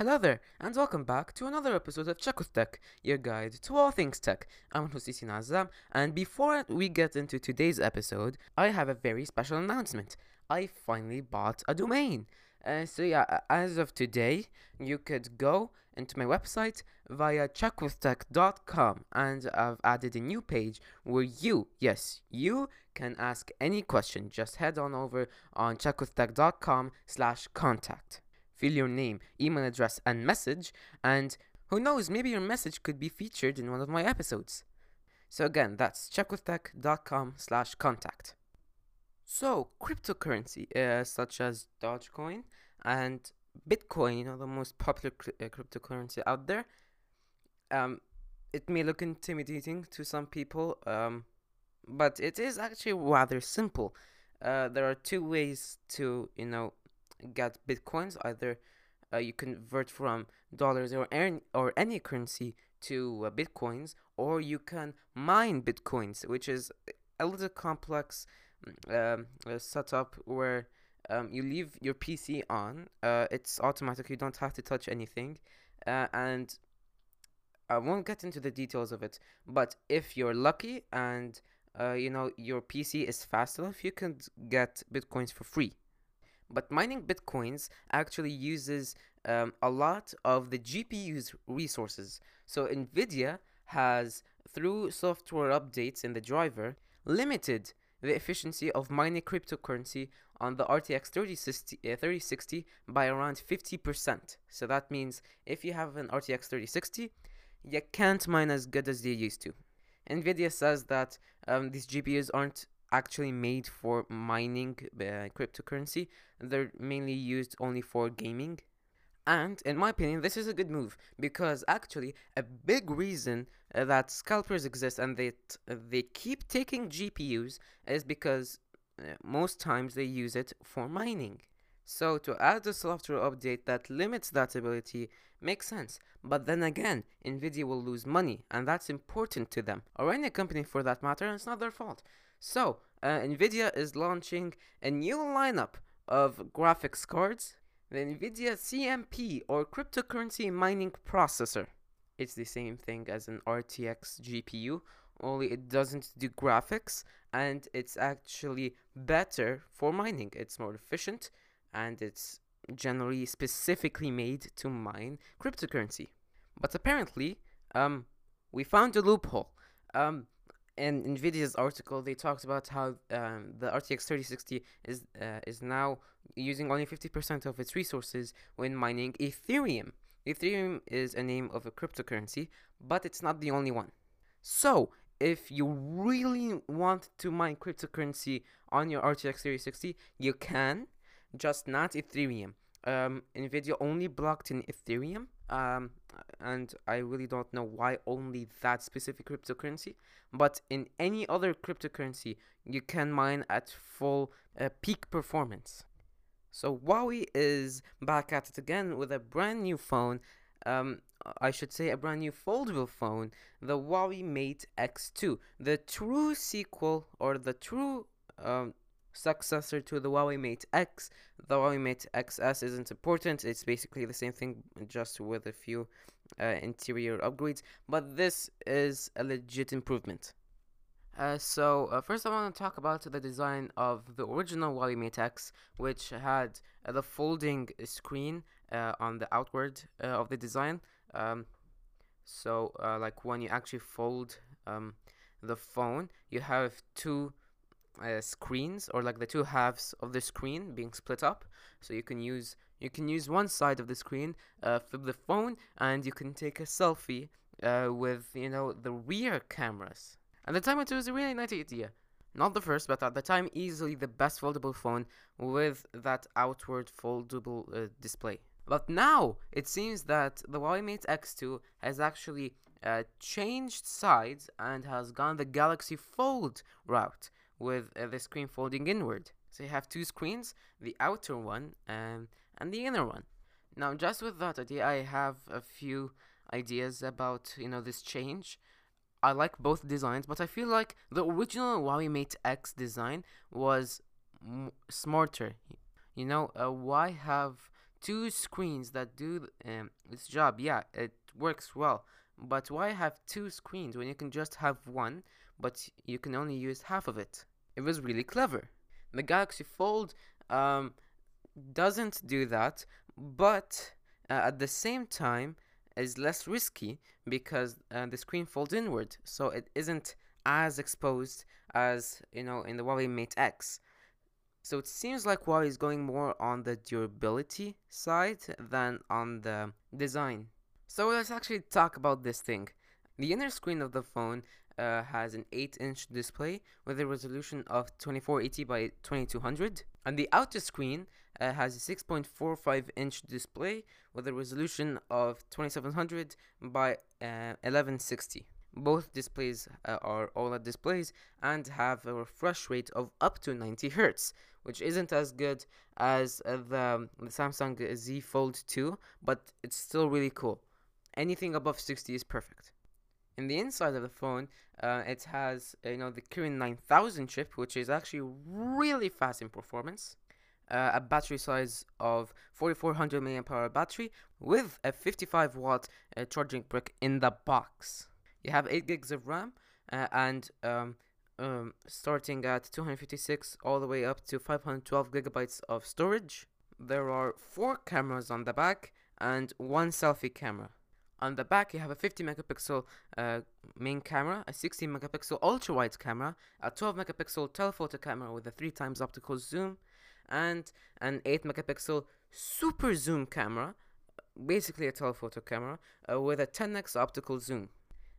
Hello there, and welcome back to another episode of Check with Tech, your guide to all things tech. I'm Yasin Azam, and before we get into today's episode, I have a very special announcement. I finally bought a domain. Uh, so yeah, as of today, you could go into my website via checkwithtech.com, and I've added a new page where you, yes, you can ask any question. Just head on over on checkwithtech.com slash contact fill your name, email address, and message, and who knows, maybe your message could be featured in one of my episodes. So again, that's checkwithtech.com slash contact. So, cryptocurrency, uh, such as Dogecoin and Bitcoin, you know, the most popular uh, cryptocurrency out there, um, it may look intimidating to some people, um, but it is actually rather simple. Uh, there are two ways to, you know, get bitcoins. Either uh, you convert from dollars or any, or any currency to uh, bitcoins, or you can mine bitcoins, which is a little complex um, setup where um, you leave your PC on. Uh, it's automatic. You don't have to touch anything, uh, and I won't get into the details of it. But if you're lucky and uh, you know your PC is fast enough, you can get bitcoins for free. But mining bitcoins actually uses um, a lot of the GPU's resources. So NVIDIA has, through software updates in the driver, limited the efficiency of mining cryptocurrency on the RTX 3060, uh, 3060 by around 50%. So that means if you have an RTX 3060, you can't mine as good as they used to. NVIDIA says that um, these GPUs aren't actually made for mining uh, cryptocurrency. They're mainly used only for gaming. And in my opinion, this is a good move because actually a big reason uh, that scalpers exist and they they keep taking GPUs is because uh, most times they use it for mining. So to add a software update that limits that ability makes sense. But then again, Nvidia will lose money and that's important to them or any company for that matter, and it's not their fault. So, uh, Nvidia is launching a new lineup of graphics cards, the Nvidia CMP or cryptocurrency mining processor. It's the same thing as an RTX GPU, only it doesn't do graphics and it's actually better for mining. It's more efficient and it's generally specifically made to mine cryptocurrency. But apparently, um, we found a loophole. Um, in Nvidia's article, they talked about how um, the RTX 3060 is uh, is now using only 50% of its resources when mining Ethereum. Ethereum is a name of a cryptocurrency, but it's not the only one. So, if you really want to mine cryptocurrency on your RTX 3060, you can, just not Ethereum. Um, Nvidia only blocked in Ethereum, um, and I really don't know why only that specific cryptocurrency. But in any other cryptocurrency, you can mine at full uh, peak performance. So Huawei is back at it again with a brand new phone. Um, I should say a brand new foldable phone, the Huawei Mate X2, the true sequel or the true um, successor to the Huawei Mate X. The Huawei Mate XS isn't important, it's basically the same thing just with a few uh, interior upgrades, but this is a legit improvement. Uh, so uh, first I want to talk about the design of the original Huawei Mate X, which had uh, the folding screen uh, on the outward uh, of the design. Um, so like when you actually fold um, the phone, you have two uh, screens or like the two halves of the screen being split up. So you can use you can use one side of the screen uh, flip the phone and you can take a selfie uh, with you know the rear cameras. At the time it was a really nice idea. Not the first but at the time easily the best foldable phone with that outward foldable uh, display. But now it seems that the Huawei Mate X2 has actually uh, changed sides and has gone the Galaxy Fold route with uh, the screen folding inward. So you have two screens, the outer one um, and the inner one. Now, just with that idea, I have a few ideas about you know this change. I like both designs, but I feel like the original Huawei Mate X design was smarter. You know, uh, why have two screens that do um, its job. Yeah, it works well. But why have two screens when you can just have one, but you can only use half of it? It was really clever. The Galaxy Fold um, doesn't do that, but uh, at the same time is less risky because uh, the screen folds inward, so it isn't as exposed as you know in the Huawei Mate X. So it seems like Huawei is going more on the durability side than on the design. So let's actually talk about this thing. The inner screen of the phone uh, has an 8-inch display with a resolution of 2480 by 2200 and the outer screen uh, has a 6.45 inch display with a resolution of 2700 by uh, 1160 both displays uh, are OLED displays and have a refresh rate of up to 90 Hz, which isn't as good as uh, the, the Samsung Z Fold 2, but it's still really cool. Anything above 60 is perfect. In the inside of the phone, uh, it has you know the Kirin 9000 chip, which is actually really fast in performance. Uh, a battery size of 4400 mAh battery with a 55 watt uh, charging brick in the box. You have 8 gigs of RAM uh, and um, um, starting at 256 all the way up to 512 gigabytes of storage. There are 4 cameras on the back and one selfie camera. On the back, you have a 50 megapixel uh, main camera, a 16 megapixel ultra wide camera, a 12 megapixel telephoto camera with a 3 times optical zoom, and an 8 megapixel super zoom camera, basically a telephoto camera, uh, with a 10x optical zoom.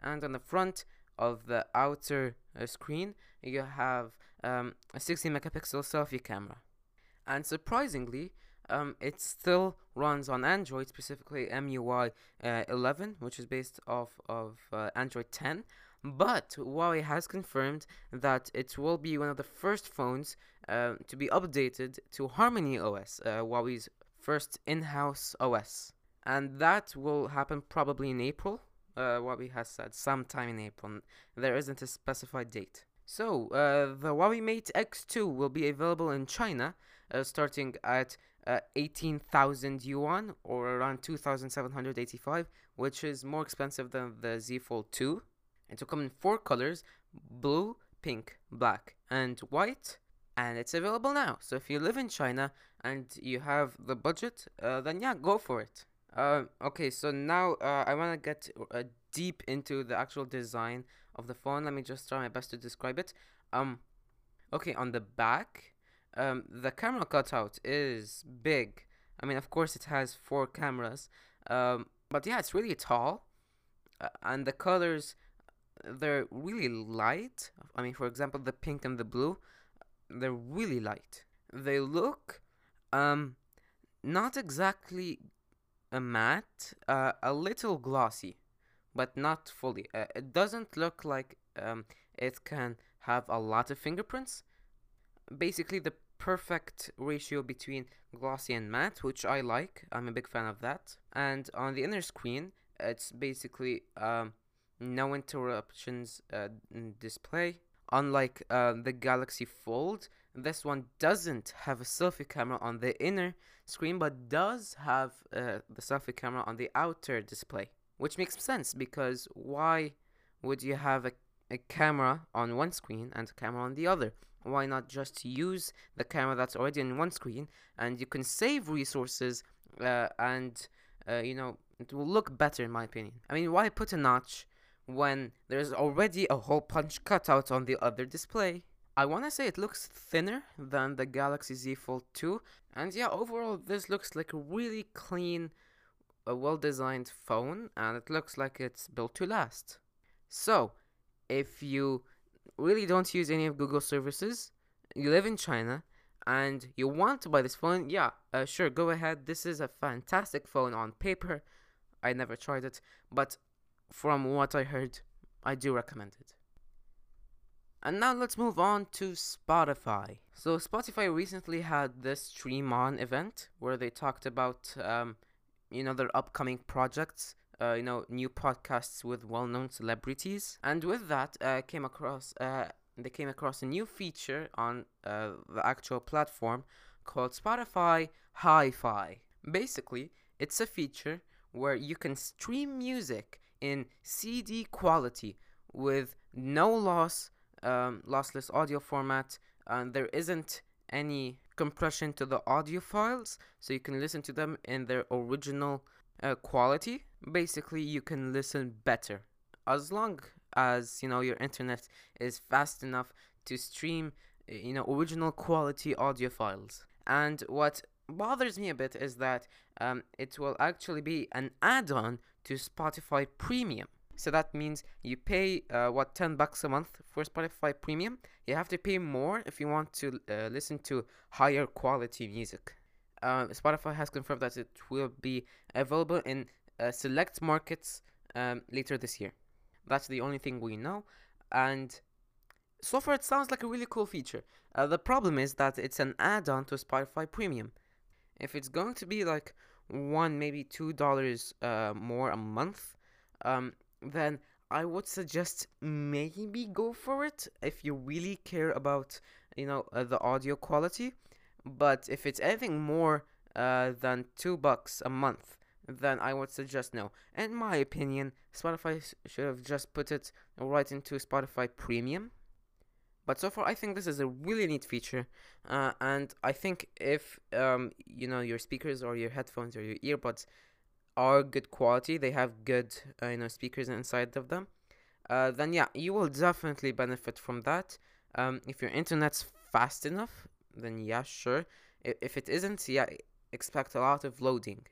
And on the front of the outer uh, screen you have um, a 16 megapixel selfie camera. And surprisingly um, it still runs on Android, specifically EMUI uh, 11, which is based off of uh, Android 10. But Huawei has confirmed that it will be one of the first phones uh, to be updated to Harmony OS, uh, Huawei's first in-house OS, and that will happen probably in April uh, Huawei has said sometime in April. There isn't a specified date. So, uh, the Huawei Mate X2 will be available in China uh, starting at uh, 18,000 yuan or around 2,785, which is more expensive than the Z Fold 2. It will come in four colors blue, pink, black, and white. And it's available now. So, if you live in China and you have the budget, uh, then yeah, go for it. Uh, okay, so now uh, I want to get deep into the actual design of the phone. Let me just try my best to describe it. Um, okay, on the back, um, the camera cutout is big. I mean, of course, it has four cameras. Um, but yeah, it's really tall, uh, and the colors they're really light. I mean, for example, the pink and the blue, they're really light. They look um not exactly a matte, uh, a little glossy, but not fully. Uh, it doesn't look like um, it can have a lot of fingerprints. Basically, the perfect ratio between glossy and matte, which I like. I'm a big fan of that. And on the inner screen, it's basically um, no interruptions uh, display. Unlike uh, the Galaxy Fold, this one doesn't have a selfie camera on the inner screen but does have uh, the selfie camera on the outer display. Which makes sense because why would you have a, a camera on one screen and a camera on the other? Why not just use the camera that's already on one screen and you can save resources uh, and uh, you know it will look better in my opinion. I mean why put a notch when there's already a hole punch cutout on the other display? I want to say it looks thinner than the Galaxy Z Fold 2. And yeah, overall, this looks like a really clean, a well designed phone, and it looks like it's built to last. So, if you really don't use any of Google services, you live in China, and you want to buy this phone, yeah, uh, sure, go ahead. This is a fantastic phone on paper. I never tried it, but from what I heard, I do recommend it. And now let's move on to Spotify. So Spotify recently had this Stream On event where they talked about, um, you know, their upcoming projects. Uh, you know, new podcasts with well-known celebrities, and with that, uh, came across uh, they came across a new feature on uh, the actual platform called Spotify Hi-Fi. Basically, it's a feature where you can stream music in CD quality with no loss, um, lossless audio format, and there isn't any compression to the audio files, so you can listen to them in their original uh, quality. Basically, you can listen better as long as you know your internet is fast enough to stream you know original quality audio files. And what bothers me a bit is that um, it will actually be an add-on to Spotify Premium. So that means you pay uh, what 10 bucks a month for Spotify Premium. You have to pay more if you want to uh, listen to higher quality music. Uh, Spotify has confirmed that it will be available in uh, select markets um, later this year. That's the only thing we know, and so far it sounds like a really cool feature. Uh, the problem is that it's an add-on to Spotify Premium. If it's going to be like one, maybe two dollars uh, more a month, um, then I would suggest maybe go for it if you really care about you know uh, the audio quality. But if it's anything more uh, than two bucks a month, then I would suggest no. In my opinion, Spotify should have just put it right into Spotify Premium but so far, I think this is a really neat feature, uh, and I think if um, you know your speakers or your headphones or your earbuds are good quality, they have good uh, you know speakers inside of them, uh, then yeah, you will definitely benefit from that. Um, if your internet's fast enough, then yeah, sure. If, it isn't, yeah, expect a lot of loading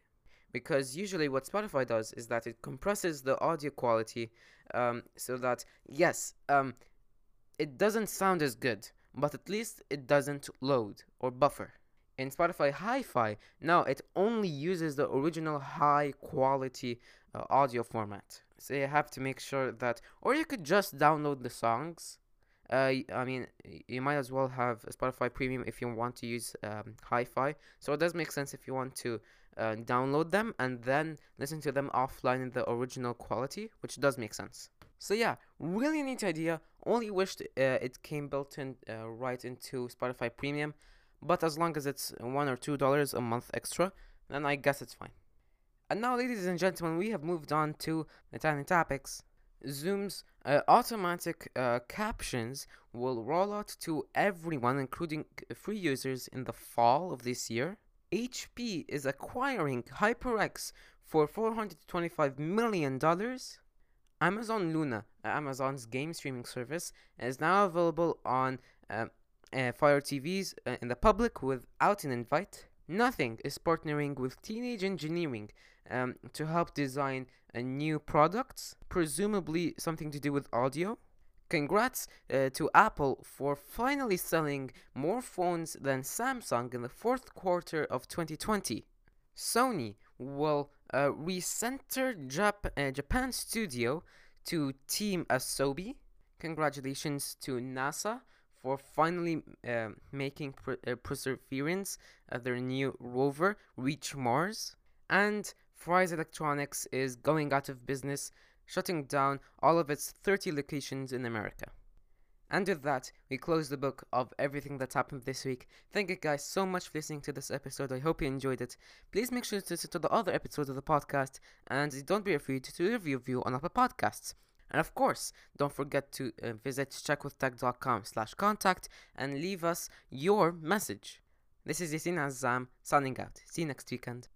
because usually what Spotify does is that it compresses the audio quality um, so that yes um, it doesn't sound as good, but at least it doesn't load or buffer. In Spotify Hi-Fi, no, it only uses the original high quality uh, audio format. So you have to make sure that, or you could just download the songs. Uh, I mean, you might as well have Spotify Premium if you want to use um, Hi-Fi. So it does make sense if you want to uh, download them and then listen to them offline in the original quality, which does make sense. So yeah, really neat idea. Only wished uh, it came built in uh, right into Spotify Premium, but as long as it's one or two dollars a month extra, then I guess it's fine. And now, ladies and gentlemen, we have moved on to the tiny topics. Zoom's uh, automatic uh, captions will roll out to everyone, including free users, in the fall of this year. HP is acquiring HyperX for $425 million. Amazon Luna, Amazon's game streaming service, is now available on uh, uh, Fire TVs uh, in the public without an invite. Nothing is partnering with Teenage Engineering um, to help design new products, presumably something to do with audio. Congrats uh, to Apple for finally selling more phones than Samsung in the fourth quarter of 2020. Sony will uh, recenter Jap- uh, Japan studio to Team Asobi. Congratulations to NASA for finally uh, making per- uh, Perseverance uh, their new rover reach Mars. And Fry's Electronics is going out of business, shutting down all of its 30 locations in America. And with that, we close the book of everything that's happened this week. Thank you guys so much for listening to this episode. I hope you enjoyed it. Please make sure to listen to the other episodes of the podcast, and don't be afraid to leave a review on Apple Podcasts. And of course, don't forget to uh, visit checkwithtech.com slash contact and leave us your message. This is Yasin Azam signing out. See you next weekend.